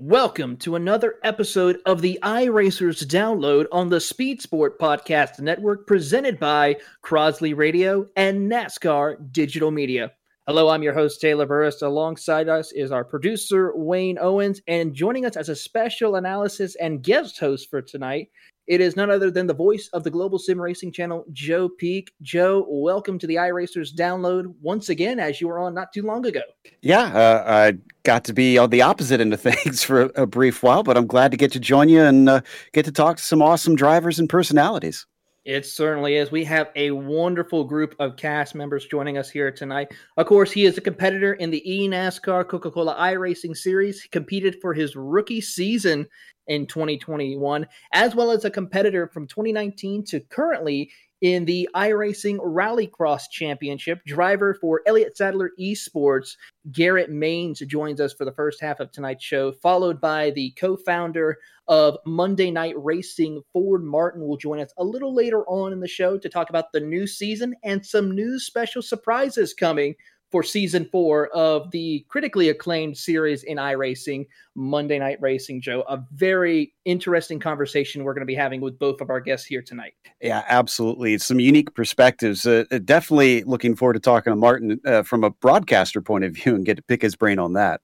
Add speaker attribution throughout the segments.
Speaker 1: Welcome to another episode of the iRacers download on the Speed Sport Podcast Network presented by Crosley Radio and NASCAR Digital Media. Hello, I'm your host, Taylor Burris. Alongside us is our producer, Wayne Owens, and joining us as a special analysis and guest host for tonight, it is none other than the voice of the Global Sim Racing channel, Joe Peak. Joe, welcome to the iRacers download once again, as you were on not too long ago.
Speaker 2: Yeah, uh, I got to be on the opposite end of things for a, brief while, but I'm glad to get to join you and uh, get to talk to some awesome drivers and personalities.
Speaker 1: It certainly is. We have a wonderful group of cast members joining us here tonight. Of course, he is a competitor in the eNASCAR Coca Cola iRacing Series. He competed for his rookie season in 2021, as well as a competitor from 2019 to currently in the iRacing Rallycross Championship. Driver for Elliott Sadler Esports, Garrett Manes joins us for the first half of tonight's show, followed by the co founder of Monday Night Racing, Ford Martin, will join us a little later on in the show to talk about the new season and some new special surprises coming for season four of the critically acclaimed series in iRacing, Monday Night Racing, Joe. A very interesting conversation we're going to be having with both of our guests here tonight.
Speaker 2: Yeah, absolutely. It's some unique perspectives. Uh, uh, definitely looking forward to talking to Martin uh, from a broadcaster point of view and get to pick his brain on that.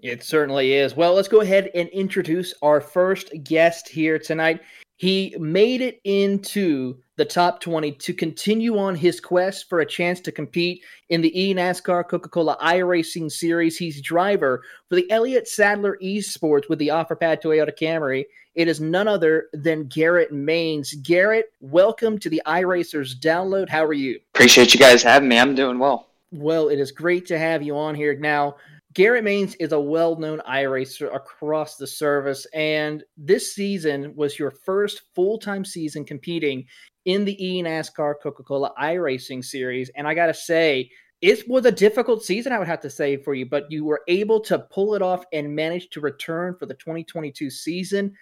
Speaker 1: It certainly is. Well, let's go ahead and introduce our first guest here tonight. He made it into the top 20 to continue on his quest for a chance to compete in the eNASCAR Coca Cola iRacing Series. He's driver for the Elliott Sadler Esports with the OfferPad Toyota Camry. It is none other than Garrett Manes. Garrett, welcome to the iRacers download. How are you?
Speaker 3: Appreciate you guys having me. I'm doing well.
Speaker 1: Well, it is great to have you on here. Now, Garrett Manes is a well known iRacer across the service, and this season was your first full time season competing in the eNASCAR Coca Cola iRacing series. And I got to say, it was a difficult season, I would have to say, for you, but you were able to pull it off and manage to return for the 2022 season.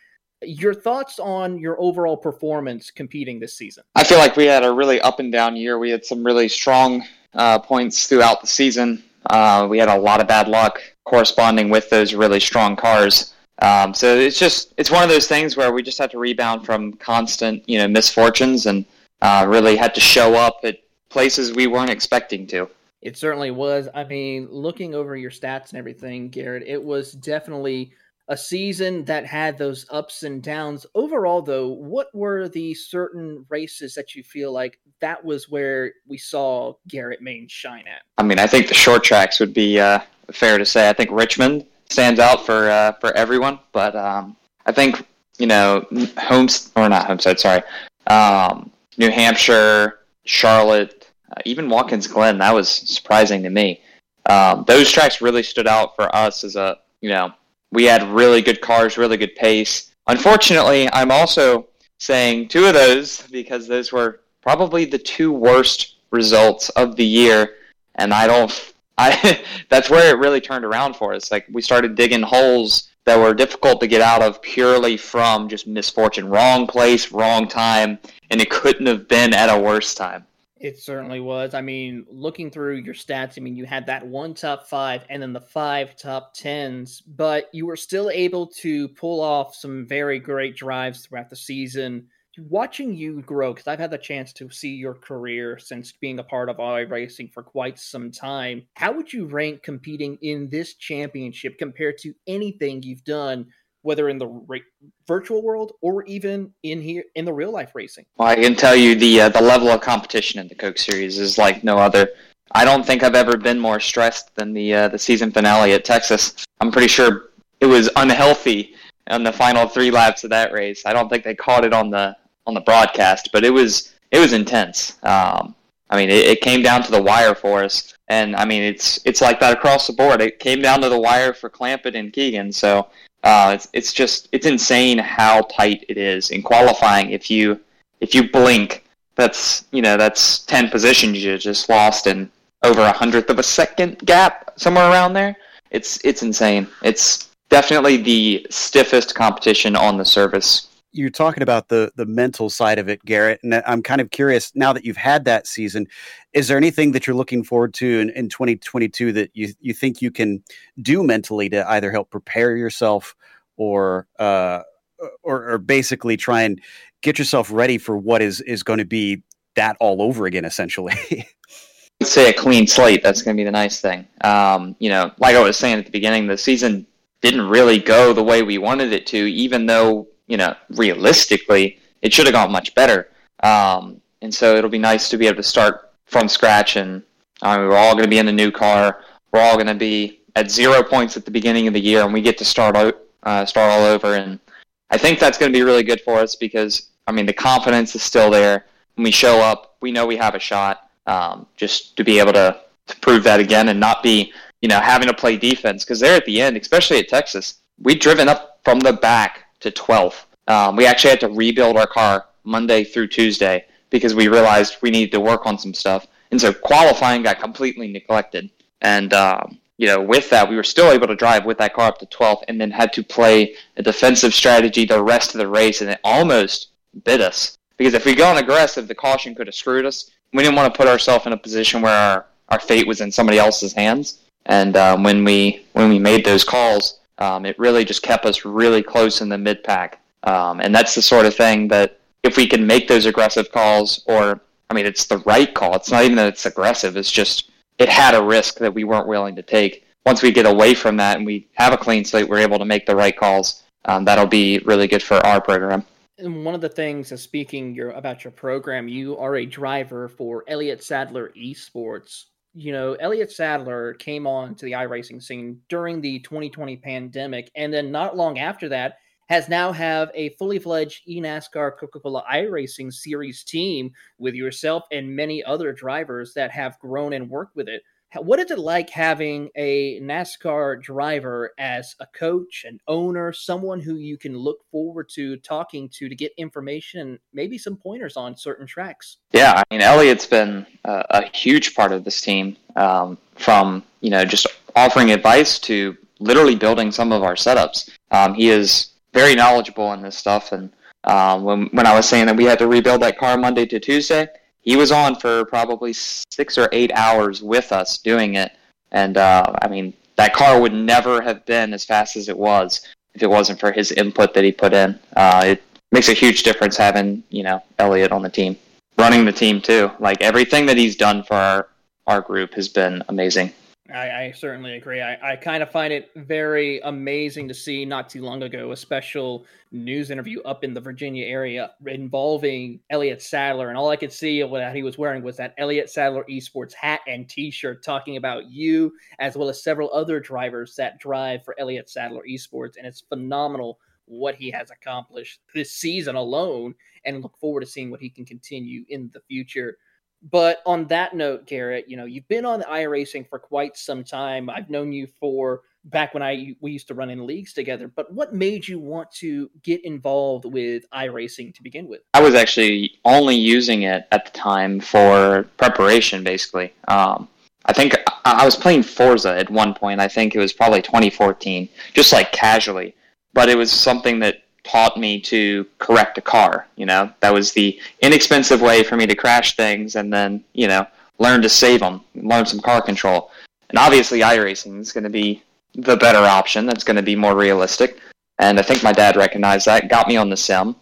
Speaker 1: Your thoughts on your overall performance competing this season?
Speaker 3: I feel like we had a really up and down year. We had some really strong uh, points throughout the season. Uh, we had a lot of bad luck corresponding with those really strong cars. Um, so it's just it's one of those things where we just had to rebound from constant you know misfortunes and uh, really had to show up at places we weren't expecting to.
Speaker 1: It certainly was. I mean, looking over your stats and everything, Garrett, it was definitely a season that had those ups and downs. Overall, though, what were the certain races that you feel like that was where we saw Garrett Maine shine at?
Speaker 3: I mean, I think the short tracks would be uh, fair to say. I think Richmond stands out for uh, for everyone. But um, I think you know Homes or not Homestead, sorry, um, New Hampshire, Charlotte, uh, even Watkins Glen. That was surprising to me. Um, those tracks really stood out for us as a you know we had really good cars, really good pace. Unfortunately, I'm also saying two of those because those were probably the two worst results of the year, and I don't I that's where it really turned around for us. Like we started digging holes that were difficult to get out of purely from just misfortune, wrong place, wrong time, and it couldn't have been at a worse time.
Speaker 1: It certainly was. I mean, looking through your stats, I mean, you had that one top five and then the five top tens, but you were still able to pull off some very great drives throughout the season watching you grow because I've had the chance to see your career since being a part of iRacing for quite some time. How would you rank competing in this championship compared to anything you've done, whether in the ra- virtual world or even in here in the real life racing?
Speaker 3: Well, I can tell you the uh, the level of competition in the Coke Series is like no other. I don't think I've ever been more stressed than the uh, the season finale at Texas. I'm pretty sure it was unhealthy on the final three laps of that race. I don't think they caught it on the on the broadcast, but it was it was intense. Um, I mean, it, it, came down to the wire for us, and I mean, it's it's like that across the board. It came down to the wire for Clampett and Keegan, so uh, it's it's just it's insane how tight it is in qualifying. If you if you blink, that's you know that's ten positions you just lost in over a hundredth of a second gap, somewhere around there. It's it's insane. It's definitely the stiffest competition on the service
Speaker 2: you're talking about the the mental side of it, Garrett, and I'm kind of curious now that you've had that season. Is there anything that you're looking forward to in, in 2022 that you you think you can do mentally to either help prepare yourself or uh, or, or basically try and get yourself ready for what is is going to be that all over again, essentially?
Speaker 3: I'd say a clean slate. That's going to be the nice thing. Um, you know, like I was saying at the beginning, the season didn't really go the way we wanted it to, even though you know, realistically, it should have gone much better. Um, and so it'll be nice to be able to start from scratch. And I mean, we're all going to be in a new car. We're all going to be at zero points at the beginning of the year, and we get to start out, uh, start all over. And I think that's going to be really good for us because I mean, the confidence is still there. When we show up, we know we have a shot. Um, just to be able to, to prove that again and not be, you know, having to play defense because they're at the end, especially at Texas. We've driven up from the back to 12th. Um, we actually had to rebuild our car Monday through Tuesday because we realized we needed to work on some stuff. And so qualifying got completely neglected. And, um, you know, with that, we were still able to drive with that car up to 12th and then had to play a defensive strategy the rest of the race. And it almost bit us because if we'd gone aggressive, the caution could have screwed us. We didn't want to put ourselves in a position where our, our fate was in somebody else's hands. And um, when we when we made those calls, um, it really just kept us really close in the mid pack. Um, and that's the sort of thing that if we can make those aggressive calls, or, I mean, it's the right call. It's not even that it's aggressive, it's just it had a risk that we weren't willing to take. Once we get away from that and we have a clean slate, we're able to make the right calls. Um, that'll be really good for our program.
Speaker 1: And one of the things, speaking your, about your program, you are a driver for Elliott Sadler Esports you know, Elliott Sadler came on to the iRacing scene during the 2020 pandemic, and then not long after that, has now have a fully fledged eNASCAR Coca-Cola iRacing series team with yourself and many other drivers that have grown and worked with it what is it like having a NASCAR driver as a coach, an owner, someone who you can look forward to talking to to get information, and maybe some pointers on certain tracks?
Speaker 3: Yeah, I mean, Elliott's been a, a huge part of this team um, from, you know, just offering advice to literally building some of our setups. Um, he is very knowledgeable in this stuff. And um, when, when I was saying that we had to rebuild that car Monday to Tuesday, he was on for probably six or eight hours with us doing it. And uh, I mean, that car would never have been as fast as it was if it wasn't for his input that he put in. Uh, it makes a huge difference having you know Elliott on the team, running the team too. Like everything that he's done for our our group has been amazing.
Speaker 1: I, I, certainly agree. I, I kind of find it very amazing to see not too long ago a special news interview up in the Virginia area involving Elliott Sadler. And all I could see of what he was wearing was that Elliott Sadler Esports hat and t shirt talking about you, as well as several other drivers that drive for Elliott Sadler Esports. And it's phenomenal what he has accomplished this season alone and look forward to seeing what he can continue in the future. But on that note, Garrett, you know, you've been on iRacing for quite some time. I've known you for back when I we used to run in leagues together. But what made you want to get involved with iRacing to begin with?
Speaker 3: I was actually only using it at the time for preparation, basically. Um, I think I was playing Forza at one point. I think it was probably 2014, just like casually. But it was something that taught me to correct a car. You know, that was the inexpensive way for me to crash things and then, you know, learn to save them, learn some car control. And obviously, iRacing is going to be the better option. That's going to be more realistic. And I think my dad recognized that, got me on the sim,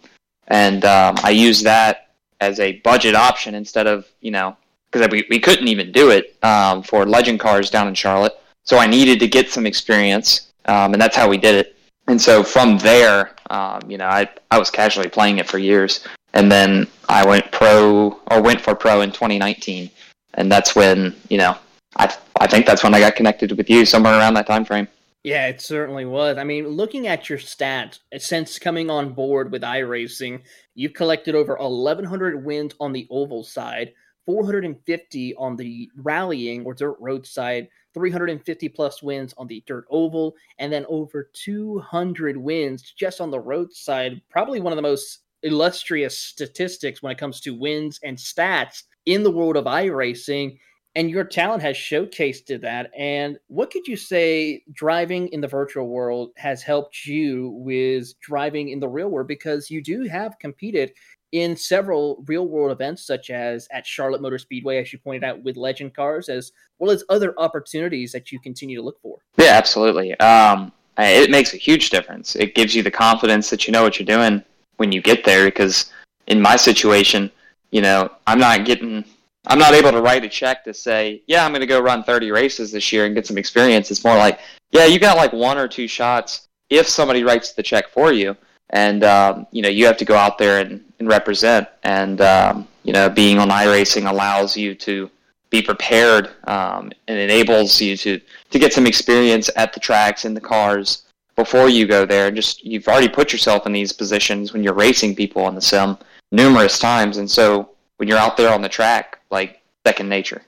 Speaker 3: and um, I used that as a budget option instead of, you know, because we, we couldn't even do it um, for legend cars down in Charlotte. So I needed to get some experience, um, and that's how we did it and so from there, um, you know, I I was casually playing it for years, and then I went pro or went for pro in 2019, and that's when you know I I think that's when I got connected with you somewhere around that time frame.
Speaker 1: Yeah, it certainly was. I mean, looking at your stats since coming on board with iRacing, you've collected over 1,100 wins on the oval side, 450 on the rallying or dirt road side, 350 plus wins on the dirt oval, and then over 200 wins just on the road side. Probably one of the most illustrious statistics when it comes to wins and stats in the world of iRacing. and your talent has showcased that. And what could you say driving in the virtual world has helped you with driving in the real world? Because you do have competed in several real world events, such as at Charlotte Motor Speedway, as you pointed out, with Legend Cars, as well as other opportunities that you continue to look for.
Speaker 3: Yeah, absolutely. Um, it makes a huge difference. It gives you the confidence that you know what you're doing when you get there. Because in my situation, you know, I'm not getting, I'm not able to write a check to say, yeah, I'm going to go run 30 races this year and get some experience. It's more like, yeah, you got like one or two shots if somebody writes the check for you and um, you know you have to go out there and, and represent. And um, you know, being on iRacing allows you to be prepared um, and enables you to to get some experience at the tracks in the cars before you go there. Just you've already put yourself in these positions when you're racing people on the sim numerous times, and so when you're out there on the track, like second nature.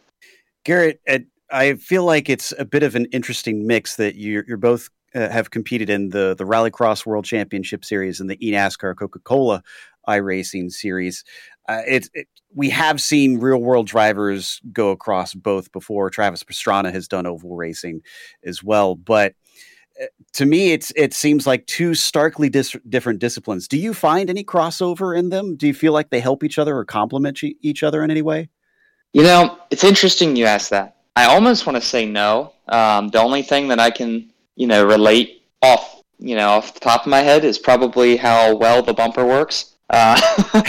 Speaker 2: Garrett, I feel like it's a bit of an interesting mix that you're, you're both uh, have competed in the the Rallycross World Championship Series and the eNASCAR Coca Cola iRacing Series. Uh, it, it, we have seen real world drivers go across both before. Travis Pastrana has done oval racing as well, but uh, to me, it's it seems like two starkly dis- different disciplines. Do you find any crossover in them? Do you feel like they help each other or complement each other in any way?
Speaker 3: You know, it's interesting you ask that. I almost want to say no. Um, the only thing that I can you know, relate off, you know, off the top of my head is probably how well the bumper works. Uh,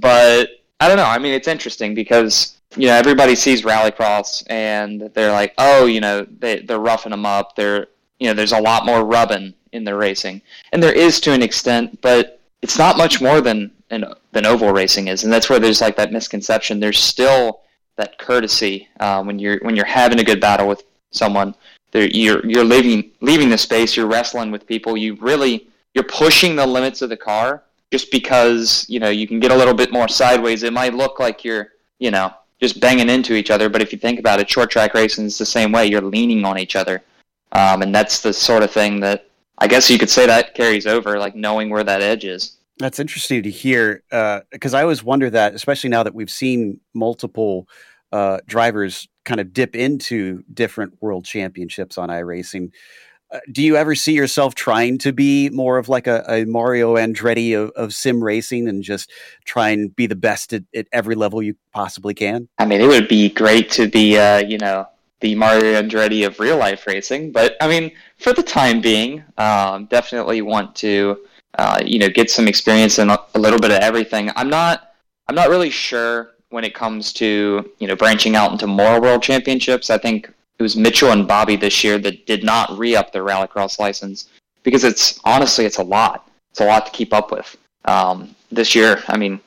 Speaker 3: but I don't know. I mean, it's interesting because you know everybody sees rallycross and they're like, oh, you know, they they're roughing them up. They're you know, there's a lot more rubbing in their racing, and there is to an extent, but it's not much more than an, than oval racing is, and that's where there's like that misconception. There's still that courtesy uh, when you're when you're having a good battle with someone you're you're leaving leaving the space. You're wrestling with people. You really you're pushing the limits of the car just because you know you can get a little bit more sideways. It might look like you're you know just banging into each other, but if you think about it, short track racing is the same way. You're leaning on each other, um, and that's the sort of thing that I guess you could say that carries over, like knowing where that edge is.
Speaker 2: That's interesting to hear because uh, I always wonder that, especially now that we've seen multiple uh, drivers kind of dip into different world championships on iRacing. Uh, do you ever see yourself trying to be more of like a, a Mario Andretti of, of, sim racing and just try and be the best at, at, every level you possibly can?
Speaker 3: I mean, it would be great to be, uh, you know, the Mario Andretti of real life racing, but I mean, for the time being, um, definitely want to, uh, you know, get some experience in a, a little bit of everything. I'm not, I'm not really sure when it comes to you know branching out into more world championships. I think it was Mitchell and Bobby this year that did not re-up their rallycross license because it's honestly it's a lot. It's a lot to keep up with. Um, this year, I mean,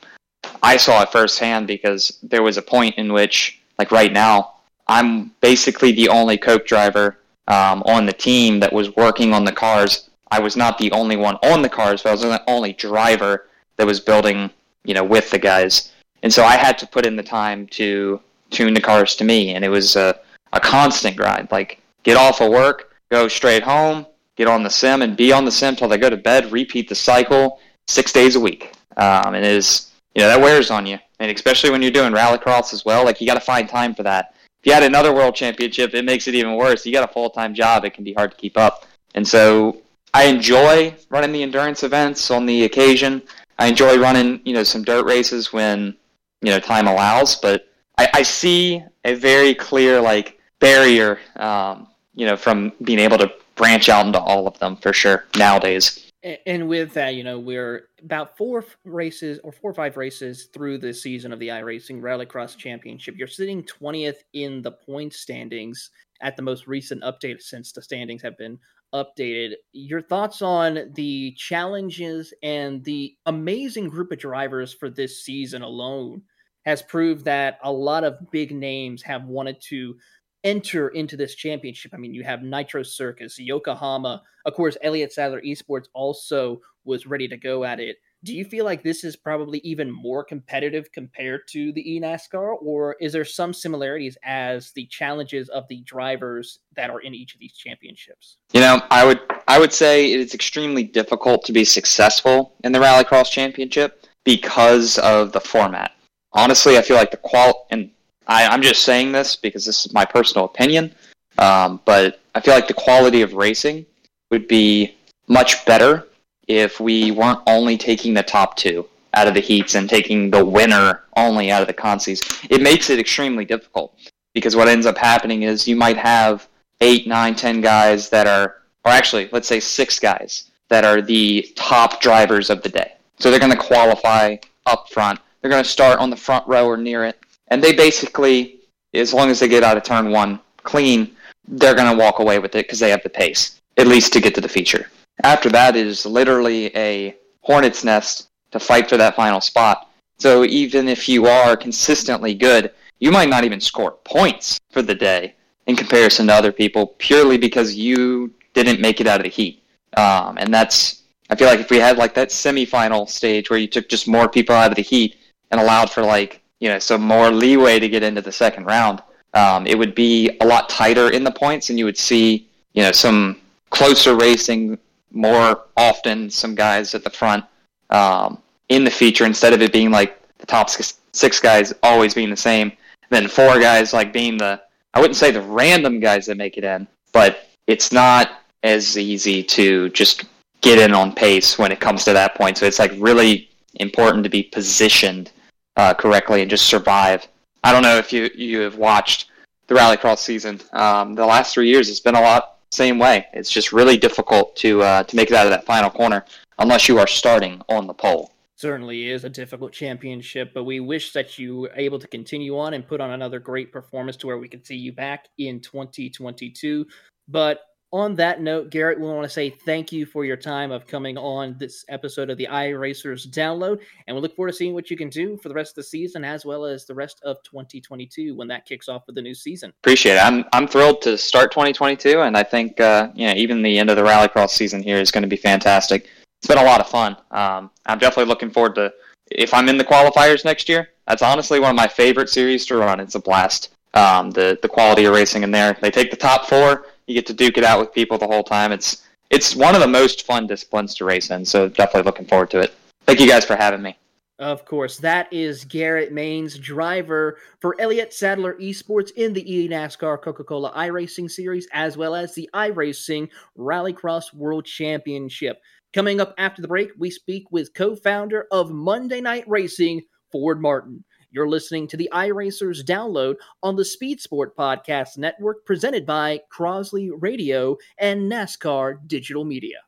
Speaker 3: I saw it firsthand because there was a point in which, like right now, I'm basically the only Coke driver um, on the team that was working on the cars. I was not the only one on the cars, but I was the only driver that was building, you know, with the guys. And so I had to put in the time to tune the cars to me, and it was a, a constant grind. Like, get off of work, go straight home, get on the sim, and be on the sim till they go to bed, repeat the cycle six days a week. Um, and it is, you know, that wears on you. And especially when you're doing rallycross as well, like, you got to find time for that. If you had another world championship, it makes it even worse. You got a full time job, it can be hard to keep up. And so I enjoy running the endurance events on the occasion. I enjoy running, you know, some dirt races when you know time allows. But I, I see a very clear like barrier, um, you know, from being able to branch out into all of them for sure nowadays.
Speaker 1: And with that, you know, we're about four races or four or five races through the season of the iRacing Rallycross Championship. You're sitting 20th in the point standings at the most recent update since the standings have been updated. Your thoughts on the challenges and the amazing group of drivers for this season alone has proved that a lot of big names have wanted to enter into this championship. I mean, you have Nitro Circus, Yokohama, of course, Elliott Sadler Esports also was ready to go at it. Do you feel like this is probably even more competitive compared to the eNASCAR, or is there some similarities as the challenges of the drivers that are in each of these championships?
Speaker 3: You know, I would I would say it's extremely difficult to be successful in the Rallycross Championship because of the format honestly, I feel like the qual and I, I'm just saying this because this is my personal opinion. Um, but I feel like the quality of racing would be much better if we weren't only taking the top two out of the heats and taking the winner only out of the consies. It makes it extremely difficult because what ends up happening is you might have eight, nine, ten guys that are, or actually, let's say six guys that are the top drivers of the day. So they're going to qualify up front. They're going to start on the front row or near it. And they basically, as long as they get out of turn one clean, they're going to walk away with it because they have the pace, at least to get to the feature. After that, it is literally a hornet's nest to fight for that final spot. So even if you are consistently good, you might not even score points for the day in comparison to other people purely because you didn't make it out of the heat. Um, and that's, I feel like if we had like that semifinal stage where you took just more people out of the heat and allowed for like, you know, some more leeway to get into the second round, um, it would be a lot tighter in the points and you would see, you know, some closer racing more often, some guys at the front um, in the feature instead of it being like the top six, guys always being the same, then four guys like being the, I wouldn't say the random guys that make it in, but it's not as easy to just get in on pace when it comes to that point. So it's like really important to be positioned uh, correctly and just survive. I don't know if you you have watched the Rallycross season. Um, the last three years, it's been a lot same way. It's just really difficult to uh, to make it out of that final corner unless you are starting on the pole.
Speaker 1: Certainly is a difficult championship, but we wish that you were able to continue on and put on another great performance to where we can see you back in 2022. But on that note, Garrett, we want to say thank you for your time of coming on this episode of the iRacers download, and we look forward to seeing what you can do for the rest of the season as well as the rest of 2022 when that kicks off with the new season.
Speaker 3: Appreciate it. I'm I'm thrilled to start 2022, and I think uh, you know even the end of the Rallycross season here is going to be fantastic. It's been a lot of fun. Um, I'm definitely looking forward to if I'm in the qualifiers next year. That's honestly one of my favorite series to run. It's a blast. Um, the the quality of racing in there. They take the top four you get to duke it out with people the whole time. It's it's one of the most fun disciplines to race in. So definitely looking forward to it. Thank you guys for having me.
Speaker 1: Of course, that is Garrett Manes, driver for Elliott Sadler Esports in the eNASCAR Coca-Cola iRacing Series, as well as the iRacing Rallycross World Championship. Coming up after the break, we speak with co-founder of Monday Night Racing, Ford Martin. You're listening to the iRacers download on the Speed Sport Podcast Network presented by Crosley Radio and NASCAR Digital Media.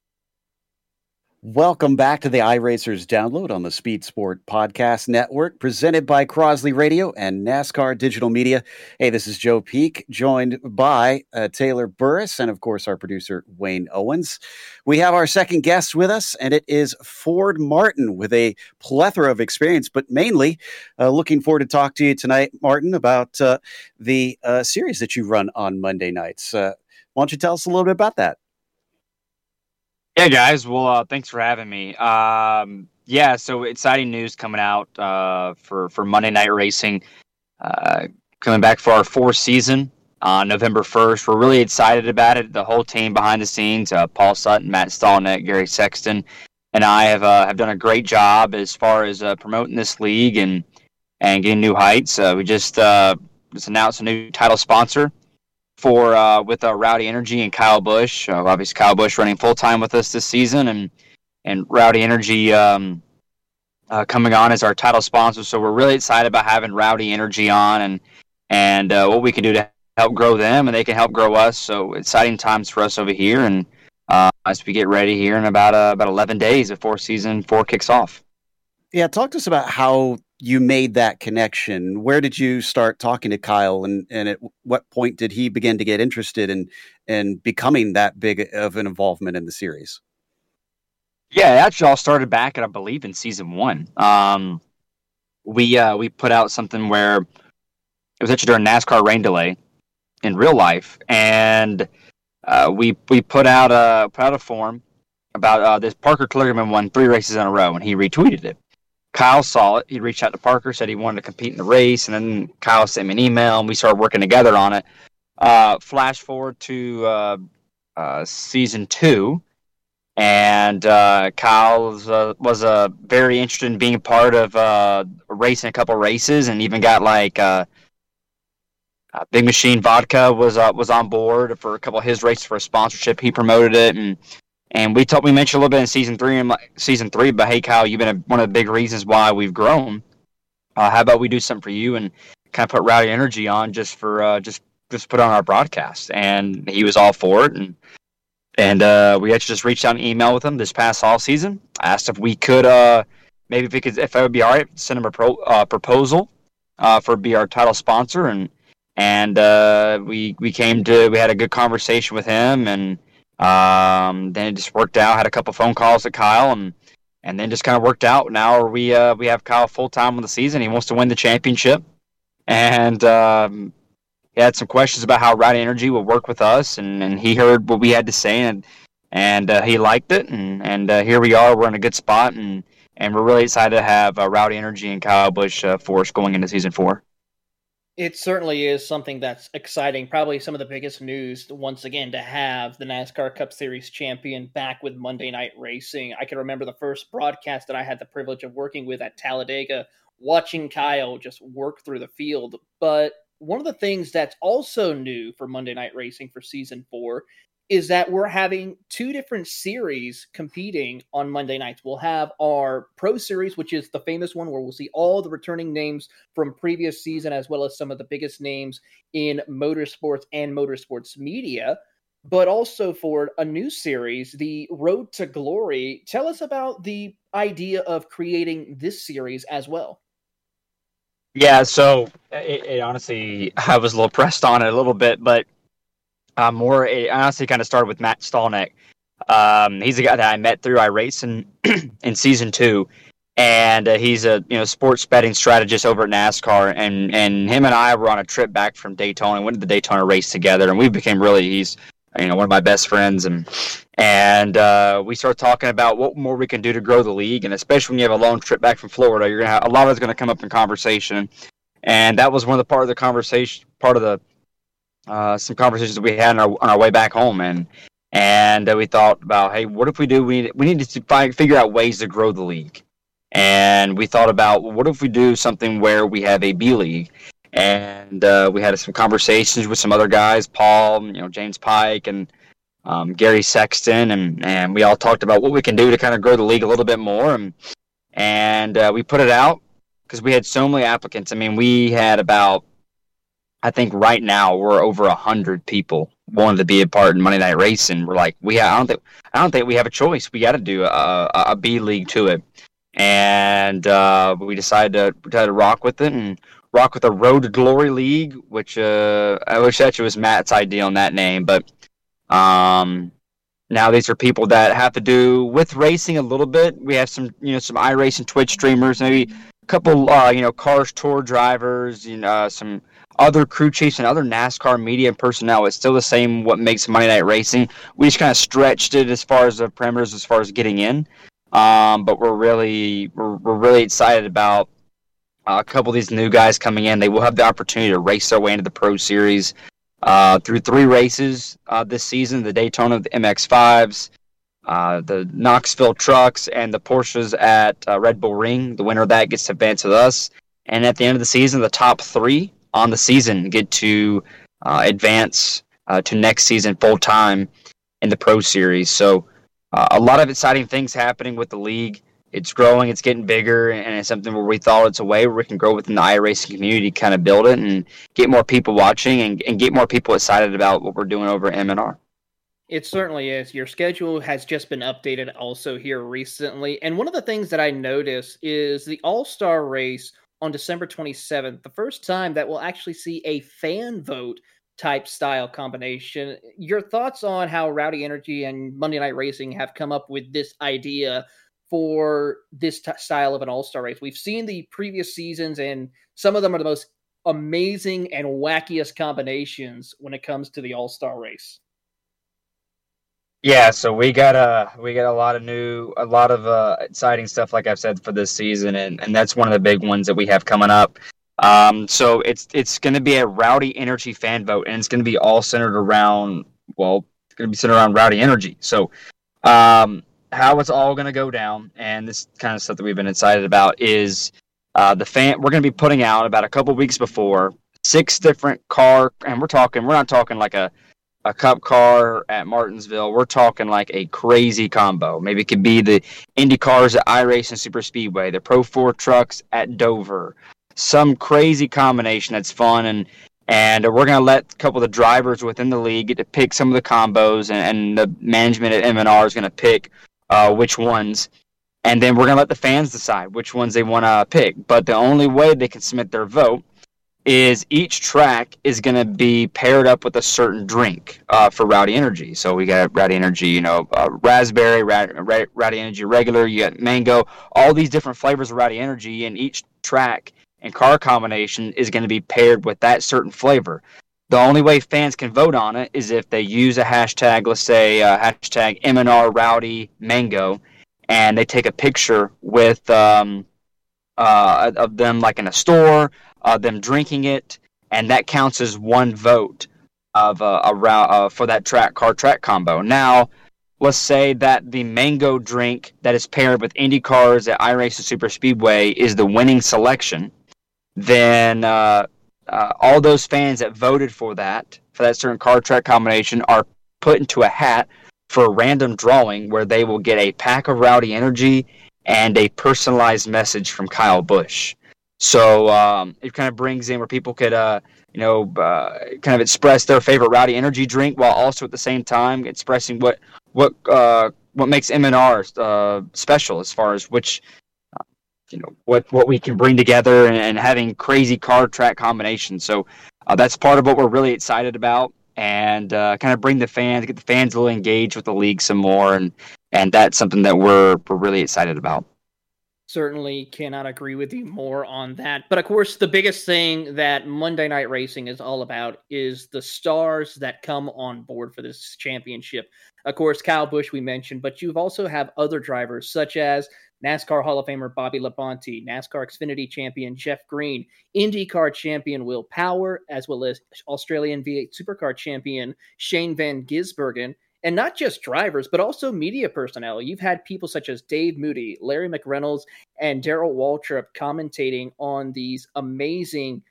Speaker 2: Welcome back to the iRacers download on the Speed Sport Podcast Network, presented by Crosley Radio and NASCAR Digital Media. Hey, this is Joe Peak, joined by uh, Taylor Burris and, of course, our producer, Wayne Owens. We have our second guest with us, and it is Ford Martin with a plethora of experience, but mainly uh, looking forward to talk to you tonight, Martin, about uh, the uh, series that you run on Monday nights. Uh, why don't you tell us a little bit about that?
Speaker 4: Yeah, guys. Well, uh, thanks for having me. Um, yeah, so exciting news coming out uh, for for Monday Night Racing, uh, coming back for our fourth season on November first. We're really excited about it. The whole team behind the scenes, uh, Paul Sutton, Matt Stallknecht, Gary Sexton, and I have uh, have done a great job as far as uh, promoting this league and and getting new heights. we just just announced a new title sponsor for uh, with uh, Rowdy Energy and Kyle Busch. Uh, obviously, Kyle Busch running full time with us this season, and and Rowdy Energy um, uh, coming on as our title sponsor. So we're really excited about having Rowdy Energy on, and and uh, what we can do to help grow them, and they can help grow us. So exciting times for us over here, and uh, as we get ready here in about about 11 days before season four kicks off.
Speaker 2: Yeah, talk to us about how you made that connection. Where did you start talking to Kyle, and and at what point did he begin to get interested in in becoming that big of an involvement in the series?
Speaker 4: Yeah, actually, all started back at I believe in season one. Um, we uh, we put out something where it was actually during NASCAR rain delay in real life, and uh, we we put out a put out a form about uh, this Parker Kligerman won three races in a row, and he retweeted it. Kyle saw it. He reached out to Parker, said he wanted to compete in the race, and then Kyle sent me an email, and we started working together on it. Uh, flash forward to uh, uh, season two, and uh, Kyle was, was very interested in being part of uh racing a couple races, and even got like uh, Big Machine Vodka was was on board for a couple of his races for a sponsorship. He promoted it, and and we talked. We mentioned a little bit in season three and season three. But hey, Kyle, you've been a, one of the big reasons why we've grown. Uh, how about we do something for you and kind of put Rowdy Energy on just for uh, just just put on our broadcast? And he was all for it, and and uh, we actually just reached out an email with him this past all season. I asked if we could uh, maybe if we could if it would be all right, send him a pro, uh, proposal uh, for be our title sponsor, and and we we came to we had a good conversation with him, and um, then it just worked out. Had a couple phone calls with Kyle, and and then just kind of worked out. Now we uh, we have Kyle full time on the season. He wants to win the championship, and um, he had some questions about how Rowdy Energy would work with us, and, and he heard what we had to say, and and uh, he liked it, and and uh, here we are. We're in a good spot, and and we're really excited to have uh, Rowdy Energy and Kyle Busch uh, for us going into season four.
Speaker 1: It certainly is something that's exciting. Probably some of the biggest news once again to have the NASCAR Cup Series champion back with Monday Night Racing. I can remember the first broadcast that I had the privilege of working with at Talladega, watching Kyle just work through the field. But one of the things that's also new for Monday Night Racing for season four is that we're having two different series competing on Monday nights. We'll have our Pro Series, which is the famous one where we'll see all the returning names from previous season, as well as some of the biggest names in motorsports and motorsports media. But also for a new series, the Road to Glory. Tell us about the idea of creating this series as well.
Speaker 4: Yeah, so it, it honestly, I was a little pressed on it a little bit, but uh, more, it honestly kind of started with Matt Stallknecht. Um, he's a guy that I met through iRacing in in season two, and uh, he's a you know sports betting strategist over at NASCAR. And and him and I were on a trip back from Daytona. And went to the Daytona race together, and we became really he's you know one of my best friends. And and uh, we started talking about what more we can do to grow the league, and especially when you have a long trip back from Florida, you're gonna have a lot of it's gonna come up in conversation. And that was one of the part of the conversation, part of the uh, some conversations that we had on our, on our way back home, and and uh, we thought about, hey, what if we do? We we need to figure out ways to grow the league, and we thought about well, what if we do something where we have a B league, and uh, we had some conversations with some other guys, Paul, you know, James Pike, and um, Gary Sexton, and and we all talked about what we can do to kind of grow the league a little bit more, and and uh, we put it out because we had so many applicants. I mean, we had about I think right now we're over a hundred people wanting to be a part in Monday Night Racing. We're like, we I don't think I don't think we have a choice. We got to do a, a B league to it, and uh, we decided to decided to rock with it and rock with the Road to Glory League, which uh, I wish actually was Matt's idea on that name, but um, now these are people that have to do with racing a little bit. We have some you know some iRacing Twitch streamers, maybe a couple uh, you know cars tour drivers, you know some other crew chiefs and other NASCAR media personnel. It's still the same. What makes Monday Night Racing? We just kind of stretched it as far as the parameters, as far as getting in. Um, but we're really we're, we're really excited about uh, a couple of these new guys coming in. They will have the opportunity to race their way into the Pro Series uh, through three races uh, this season: the Daytona, the MX5s, uh, the Knoxville Trucks, and the Porsches at uh, Red Bull Ring. The winner of that gets to advance with us. And at the end of the season, the top three on the season get to uh, advance uh, to next season full time in the Pro Series. So uh, a lot of exciting things happening with the league. It's growing, it's getting bigger, and it's something where we thought it's a way where we can grow within the iRacing community, kind of build it and get more people watching and, and get more people excited about what we're doing over at MNR.
Speaker 1: It certainly is. Your schedule has just been updated also here recently. And one of the things that I notice is the All Star race on December 27th, the first time that we'll actually see a fan vote type style combination. Your thoughts on how Rowdy Energy and Monday Night Racing have come up with this idea for this t- style of an all star race? We've seen the previous seasons, and some of them are the most amazing and wackiest combinations when it comes to the all star race.
Speaker 4: Yeah, so we got a we got a lot of new, a lot of uh, exciting stuff, like I've said for this season, and and that's one of the big ones that we have coming up. Um, so it's it's going to be a Rowdy Energy fan vote, and it's going to be all centered around well, it's going to be centered around Rowdy Energy. So, um, how it's all going to go down, and this kind of stuff that we've been excited about is uh, the fan. We're going to be putting out about a couple weeks before six different car, and we're talking, we're not talking like a a cup car at Martinsville. We're talking like a crazy combo. Maybe it could be the Indy cars at iRacing Super Speedway, the Pro 4 trucks at Dover. Some crazy combination that's fun and and we're going to let a couple of the drivers within the league get to pick some of the combos and, and the management at M&R is going to pick uh, which ones and then we're going to let the fans decide which ones they want to pick but the only way they can submit their vote is each track is going to be paired up with a certain drink uh, for Rowdy Energy. So we got Rowdy Energy, you know, uh, raspberry, Rowdy Energy regular, you got mango, all these different flavors of Rowdy Energy, and each track and car combination is going to be paired with that certain flavor. The only way fans can vote on it is if they use a hashtag, let's say uh, hashtag MNR Rowdy Mango, and they take a picture with um, uh, of them like in a store uh, them drinking it, and that counts as one vote of uh, a route uh, for that track car track combo. Now, let's say that the mango drink that is paired with Indy cars at iRacing Super Speedway is the winning selection. Then uh, uh, all those fans that voted for that for that certain car track combination are put into a hat for a random drawing where they will get a pack of Rowdy Energy and a personalized message from Kyle Busch. So um, it kind of brings in where people could, uh, you know, uh, kind of express their favorite rowdy energy drink while also at the same time expressing what what uh, what makes MNR uh, special as far as which uh, you know what what we can bring together and, and having crazy card track combinations. So uh, that's part of what we're really excited about, and kind of bring the fans, get the fans a little engaged with the league some more, and and that's something that we're we're really excited about
Speaker 1: certainly cannot agree with you more on that. But of course, the biggest thing that Monday Night Racing is all about is the stars that come on board for this championship. Of course, Kyle Busch we mentioned, but you also have other drivers such as NASCAR Hall of Famer Bobby Labonte, NASCAR Xfinity champion Jeff Green, IndyCar champion Will Power, as well as Australian V8 Supercar champion Shane Van Gisbergen, and not just drivers, but also media personnel. You've had people such as Dave Moody, Larry McReynolds, and Darrell Waltrip commentating on these amazing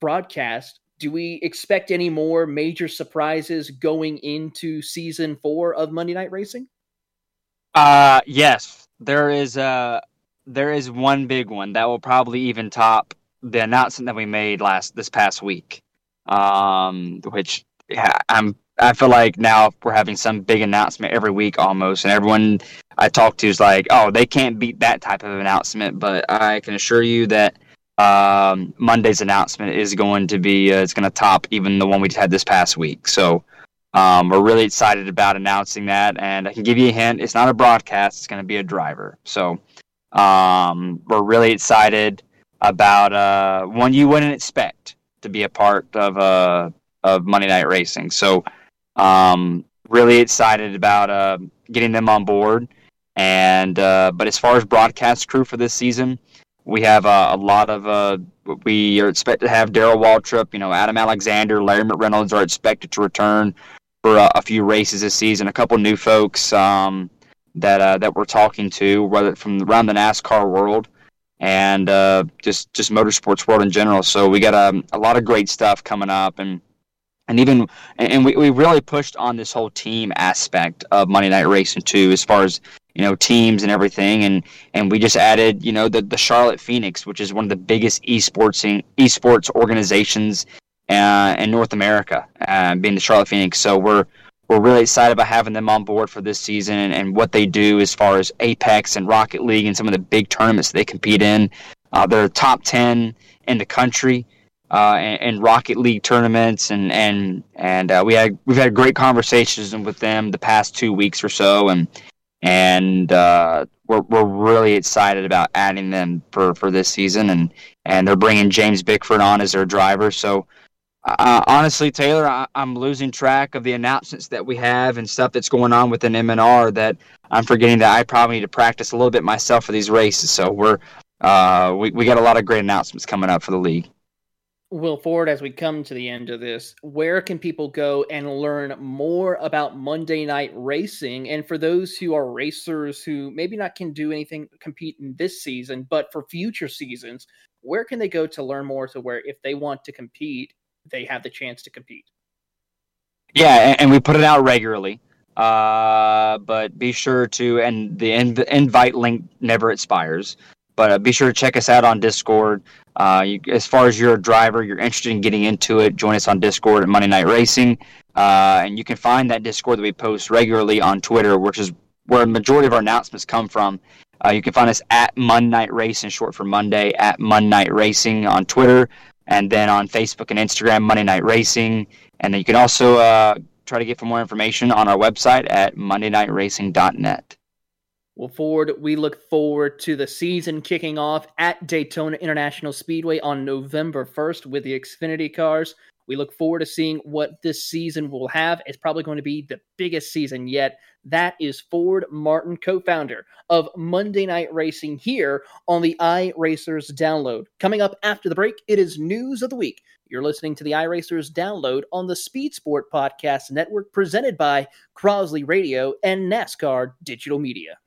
Speaker 1: broadcasts. Do we expect any more major surprises going into season four of Monday Night Racing?
Speaker 4: Uh yes. There is uh there is one big one that will probably even top the announcement that we made last this past week. Um which yeah, I'm I feel like now we're having some big announcement every week almost, and everyone I talk to is like, "Oh, they can't beat that type of announcement." But I can assure you that um, Monday's announcement is going to be uh, it's going to top even the one we just had this past week. So um, we're really excited about announcing that, and I can give you a hint: it's not a broadcast; it's going to be a driver. So um, we're really excited about uh, one you wouldn't expect to be a part of uh, of Monday Night Racing. So um, really excited about uh, getting them on board. And uh, but as far as broadcast crew for this season, we have uh, a lot of uh, we are expected to have Darrell Waltrip, you know, Adam Alexander, Larry McReynolds are expected to return for uh, a few races this season. A couple new folks um, that uh, that we're talking to, whether from around the NASCAR world and just just motorsports world in general. So we got a, um, a lot of great stuff coming up, and and even and we, we really pushed on this whole team aspect of Monday Night Racing too, as far as you know teams and everything, and and we just added you know the the Charlotte Phoenix, which is one of the biggest esports esports organizations uh, in North America, uh, being the Charlotte Phoenix. So we're we're really excited about having them on board for this season and, and what they do as far as Apex and Rocket League and some of the big tournaments they compete in. Uh, they're top ten in the country uh, and, and, Rocket League tournaments, and and and uh, we had we've had great conversations with them the past two weeks or so, and and uh, we're we're really excited about adding them for, for this season, and and they're bringing James Bickford on as their driver. So uh, honestly, Taylor, I, am losing track of the announcements that we have and stuff that's going on within MNR that I'm forgetting that I probably need to practice a little bit myself for these races. So we're uh, we we got a lot of great announcements coming up for the league.
Speaker 1: Will Ford, as we come to the end of this, where can people go and learn more about Monday Night Racing? And for those who are racers who maybe not can do anything compete in this season, but for future seasons, where can they go to learn more to where if they want to compete they have the chance to compete.
Speaker 4: Yeah, and, we put it out regularly. Uh, but be sure to, and the inv- invite link never expires. But be sure to check us out on Discord. Uh, you, as far as you're a driver, you're interested in getting into it, join us on Discord at Monday Night Racing. Uh, and you can find that Discord that we post regularly on Twitter, which is where a majority of our announcements come from. Uh, you can find us at Monday Night Racing, short for Monday, at Monday Night Racing on Twitter, and then on Facebook and Instagram, Monday Night Racing. And then you can also uh, try to get for more information on our website at MondayNightRacing.net.
Speaker 1: Well, Ford, we look forward to the season kicking off at Daytona International Speedway on November 1st with the Xfinity cars. We look forward to seeing what this season will have. It's probably going to be the biggest season yet. That is Ford Martin, co founder of Monday Night Racing here on the iRacers download. Coming up after the break, it is News of the Week. You're listening to the iRacers download on the Speed Sport Podcast Network presented by Crosley Radio and NASCAR Digital Media.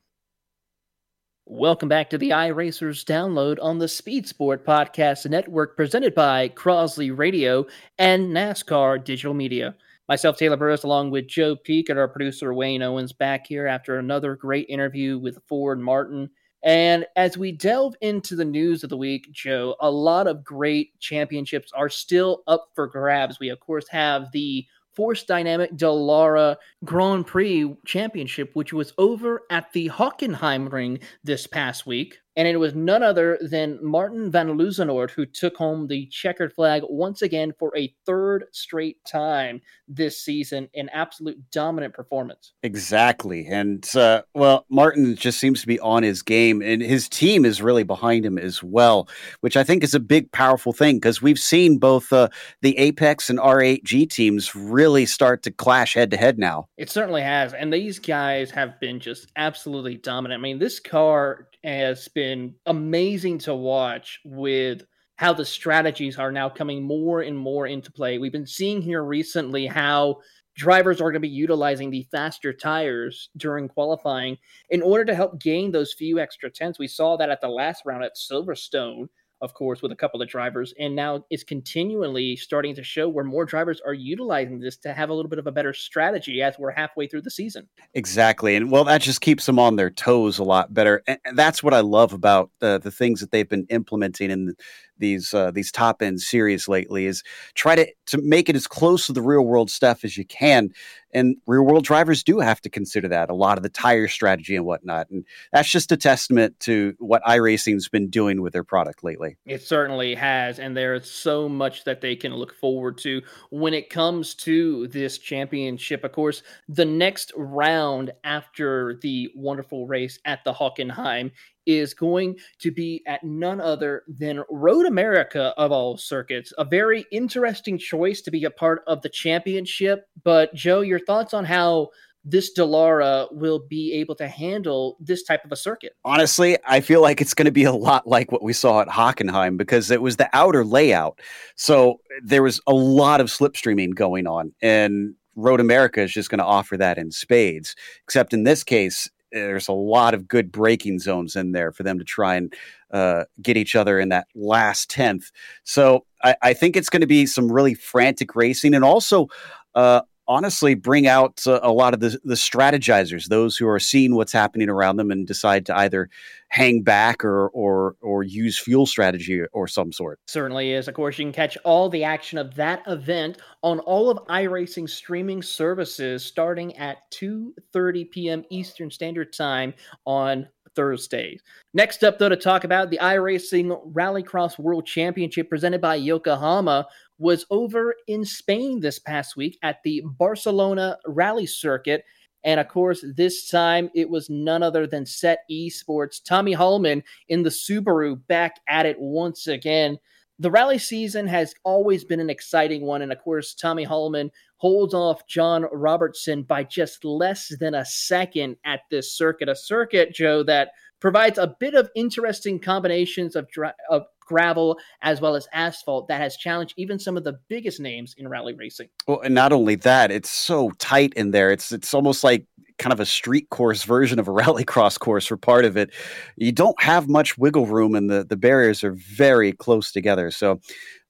Speaker 1: Welcome back to the iRacers download on the Speed Sport Podcast Network presented by Crosley Radio and NASCAR Digital Media. Myself, Taylor Burris, along with Joe Peak and our producer Wayne Owens, back here after another great interview with Ford Martin. And as we delve into the news of the week, Joe, a lot of great championships are still up for grabs. We, of course, have the Force Dynamic Dallara Grand Prix Championship, which was over at the Hockenheimring this past week. And it was none other than Martin van Luzenoord who took home the checkered flag once again for a third straight time this season. An absolute dominant performance.
Speaker 2: Exactly. And, uh, well, Martin just seems to be on his game, and his team is really behind him as well, which I think is a big, powerful thing because we've seen both uh, the Apex and R8G teams really start to clash head to head now.
Speaker 1: It certainly has. And these guys have been just absolutely dominant. I mean, this car has been amazing to watch with how the strategies are now coming more and more into play. We've been seeing here recently how drivers are going to be utilizing the faster tires during qualifying in order to help gain those few extra tenths. We saw that at the last round at Silverstone of course, with a couple of drivers. And now it's continually starting to show where more drivers are utilizing this to have a little bit of a better strategy as we're halfway through the season.
Speaker 2: Exactly. And well, that just keeps them on their toes a lot better. And, that's what I love about uh, the things that they've been implementing in these uh, these top end series lately is try to to make it as close to the real world stuff as you can. And real world drivers do have to consider that a lot of the tire strategy and whatnot. And that's just a testament to what iRacing's been doing with their product lately.
Speaker 1: It certainly has, and there's so much that they can look forward to when it comes to this championship. Of course, the next round after the wonderful race at the Hockenheim is going to be at none other than Road America of all circuits. A very interesting choice to be a part of the championship. But, Joe, your thoughts on how this Dallara will be able to handle this type of a circuit?
Speaker 2: Honestly, I feel like it's going to be a lot like what we saw at Hockenheim because it was the outer layout. So there was a lot of slipstreaming going on. And Road America is just going to offer that in spades. Except in this case, there's a lot of good braking zones in there for them to try and uh, get each other in that last tenth. So I, I think it's going to be some really frantic racing and also. Uh, honestly, bring out uh, a lot of the, the strategizers, those who are seeing what's happening around them and decide to either hang back or or or use fuel strategy or some sort.
Speaker 1: Certainly is. Of course, you can catch all the action of that event on all of iRacing streaming services starting at 2:30 p.m. Eastern Standard Time on Thursdays. Next up, though, to talk about the iRacing Rallycross World Championship presented by Yokohama was over in Spain this past week at the Barcelona Rally Circuit. And of course, this time it was none other than Set Esports. Tommy Hullman in the Subaru back at it once again. The rally season has always been an exciting one. And of course, Tommy Hullman holds off John Robertson by just less than a second at this circuit. A circuit, Joe, that provides a bit of interesting combinations of, of gravel as well as asphalt that has challenged even some of the biggest names in rally racing.
Speaker 2: Well, and not only that, it's so tight in there. It's it's almost like kind of a street course version of a rallycross course for part of it. You don't have much wiggle room, and the the barriers are very close together. So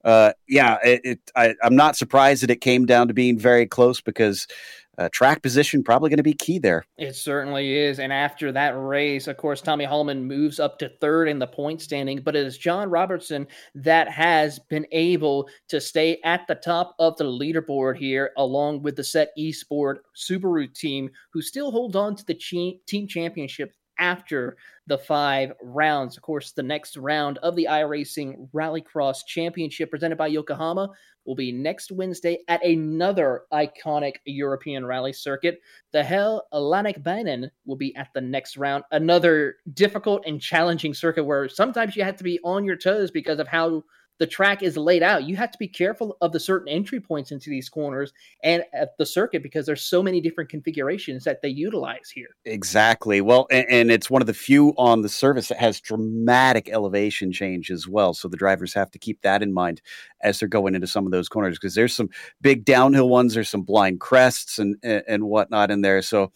Speaker 2: uh, yeah, it, it I, am not surprised that it came down to being very close because uh, track position probably going to be key there.
Speaker 1: It certainly is. And after that race, of course, Tommy Holloman moves up to third in the point standing, but it is John Robertson that has been able to stay at the top of the leaderboard here, along with the Set Esport Subaru team, who still hold on to the team championship after the five rounds. Of course, the next round of the iRacing Rallycross Championship presented by Yokohama will be next Wednesday at another iconic European rally circuit. The Hell Lånkebanen will be at the next round, another difficult and challenging circuit where sometimes you have to be on your toes because of how the track is laid out, you have to be careful of the certain entry points into these corners and at the circuit because there's so many different configurations that they utilize here.
Speaker 2: Exactly. Well, and, and it's one of the few on the service that has dramatic elevation change as well. So the drivers have to keep that in mind as they're going into some of those corners because there's some big downhill ones, there's some blind crests and and whatnot in there. So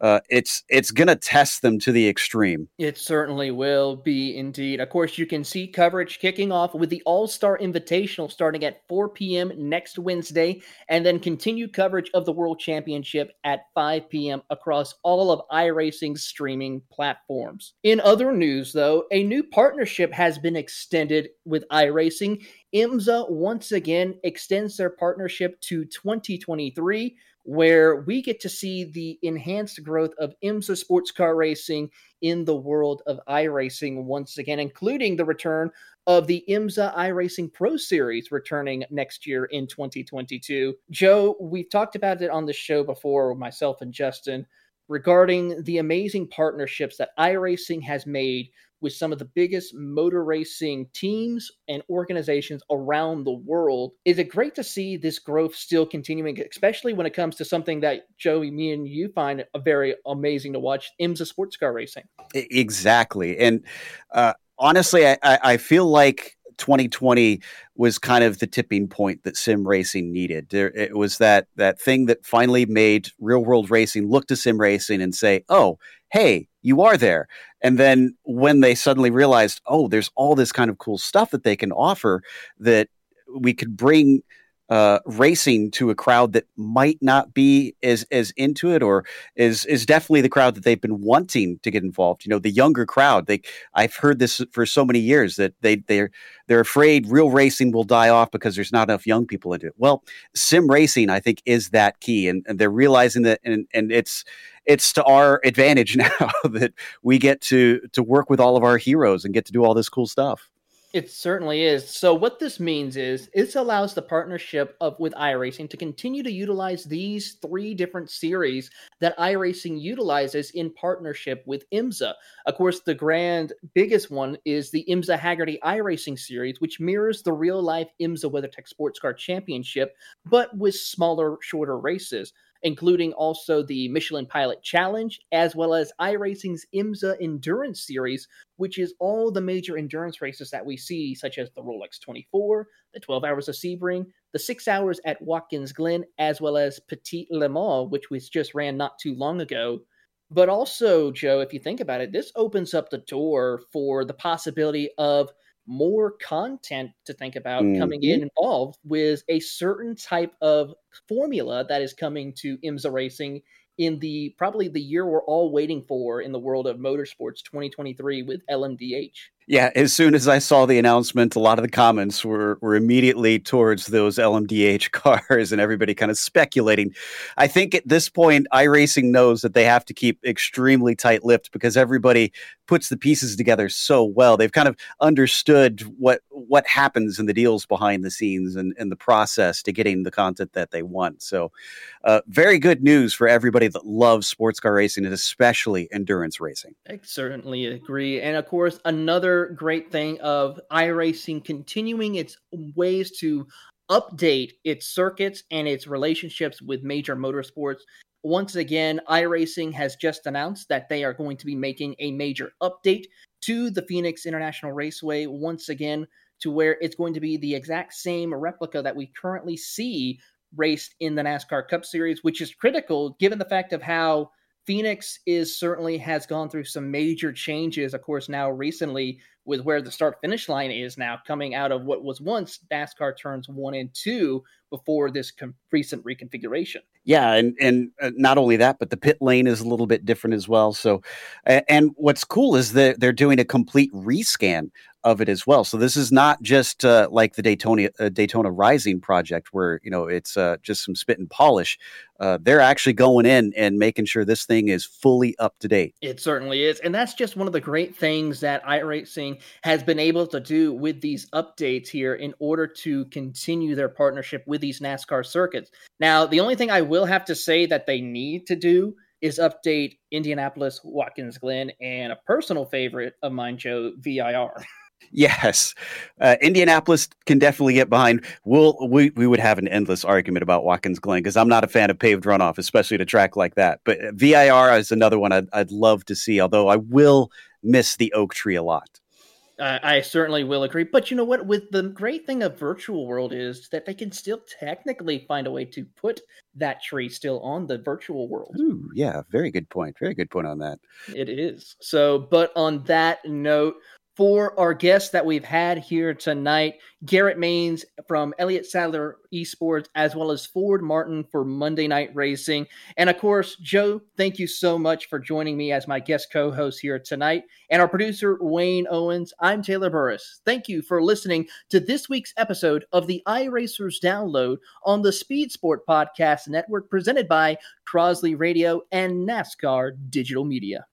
Speaker 2: uh, it's it's going to test them to the extreme.
Speaker 1: It certainly will be indeed. Of course, you can see coverage kicking off with the All Star Invitational starting at 4 p.m. next Wednesday, and then continue coverage of the World Championship at 5 p.m. across all of iRacing's streaming platforms. In other news, though, a new partnership has been extended with iRacing. IMSA once again extends their partnership to 2023 where we get to see the enhanced growth of IMSA sports car racing in the world of iRacing once again, including the return of the IMSA iRacing Pro Series returning next year in 2022. Joe, we've talked about it on the show before, myself and Justin, regarding the amazing partnerships that iRacing has made with some of the biggest motor racing teams and organizations around the world. Is it great to see this growth still continuing, especially when it comes to something that Joey, me, and you find a very amazing to watch IMSA sports car racing?
Speaker 2: Exactly. And uh, honestly, I, I feel like 2020 was kind of the tipping point that sim racing needed. There, it was that that thing that finally made real world racing look to sim racing and say, "Oh, hey, you are there." And then when they suddenly realized, "Oh, there's all this kind of cool stuff that they can offer that we could bring uh, racing to a crowd that might not be as as into it, or is is definitely the crowd that they've been wanting to get involved. You know, the younger crowd. They I've heard this for so many years that they they're they're afraid real racing will die off because there's not enough young people into it. Well, sim racing, I think, is that key, and, and they're realizing that, and and it's it's to our advantage now that we get to to work with all of our heroes and get to do all this cool stuff.
Speaker 1: It certainly is. So what this means is this allows the partnership of with iRacing to continue to utilize these three different series that iRacing utilizes in partnership with IMSA. Of course, the grand biggest one is the IMSA Hagerty iRacing series, which mirrors the real life IMSA WeatherTech Sports Car Championship, but with smaller, shorter races including also the Michelin Pilot Challenge, as well as iRacing's IMSA Endurance Series, which is all the major endurance races that we see, such as the Rolex 24, the 12 Hours of Sebring, the 6 Hours at Watkins Glen, as well as Petit Le Mans, which was just ran not too long ago. But also, Joe, if you think about it, this opens up the door for the possibility of more content to think about mm-hmm. coming in involved with a certain type of formula that is coming to IMSA Racing in the probably the year we're all waiting for in the world of motorsports 2023 with LMDH.
Speaker 2: Yeah, as soon as I saw the announcement, a lot of the comments were, were immediately towards those LMDH cars and everybody kind of speculating. I think at this point, iRacing knows that they have to keep extremely tight lipped because everybody puts the pieces together so well. They've kind of understood what what happens in the deals behind the scenes and, and the process to getting the content that they want. So, uh, very good news for everybody that loves sports car racing and especially endurance racing.
Speaker 1: I certainly agree. And of course, another great thing of iRacing continuing its ways to update its circuits and its relationships with major motorsports. Once again, iRacing has just announced that they are going to be making a major update to the Phoenix International Raceway once again to where it's going to be the exact same replica that we currently see raced in the NASCAR Cup Series, which is critical given the fact of how Phoenix is certainly has gone through some major changes. Of course, now recently with where the start finish line is now, coming out of what was once NASCAR turns one and two before this com- recent reconfiguration.
Speaker 2: Yeah, and and uh, not only that, but the pit lane is a little bit different as well. So, and what's cool is that they're doing a complete rescan of it as well. So this is not just uh, like the Daytona uh, Daytona Rising project, where you know it's uh, just some spit and polish. Uh, they're actually going in and making sure this thing is fully up to date.
Speaker 1: It certainly is, and that's just one of the great things that iRacing has been able to do with these updates here in order to continue their partnership with these NASCAR circuits. Now, the only thing I will have to say that they need to do is update Indianapolis, Watkins Glen, and a personal favorite of mine, Joe, VIR.
Speaker 2: Yes, uh, Indianapolis can definitely get behind. We'll, we we would have an endless argument about Watkins Glen because I'm not a fan of paved runoff, especially at a track like that. But uh, VIR is another one I'd, I'd love to see. Although I will miss the oak tree a lot.
Speaker 1: Uh, I certainly will agree. But you know what? With the great thing of virtual world is that they can still technically find a way to put that tree still on the virtual world.
Speaker 2: Ooh, yeah, very good point. Very good point on that.
Speaker 1: It is. So, but on that note, for our guests that we've had here tonight Garrett Manes from Elliott Sadler Esports, as well as Ford Martin for Monday Night Racing. And of course, Joe, thank you so much for joining me as my guest co host here tonight. And our producer, Wayne Owens. I'm Taylor Burris. Thank you for listening to this week's episode of the iRacers Download on the Speed Sport Podcast Network, presented by Crosley Radio and NASCAR Digital Media.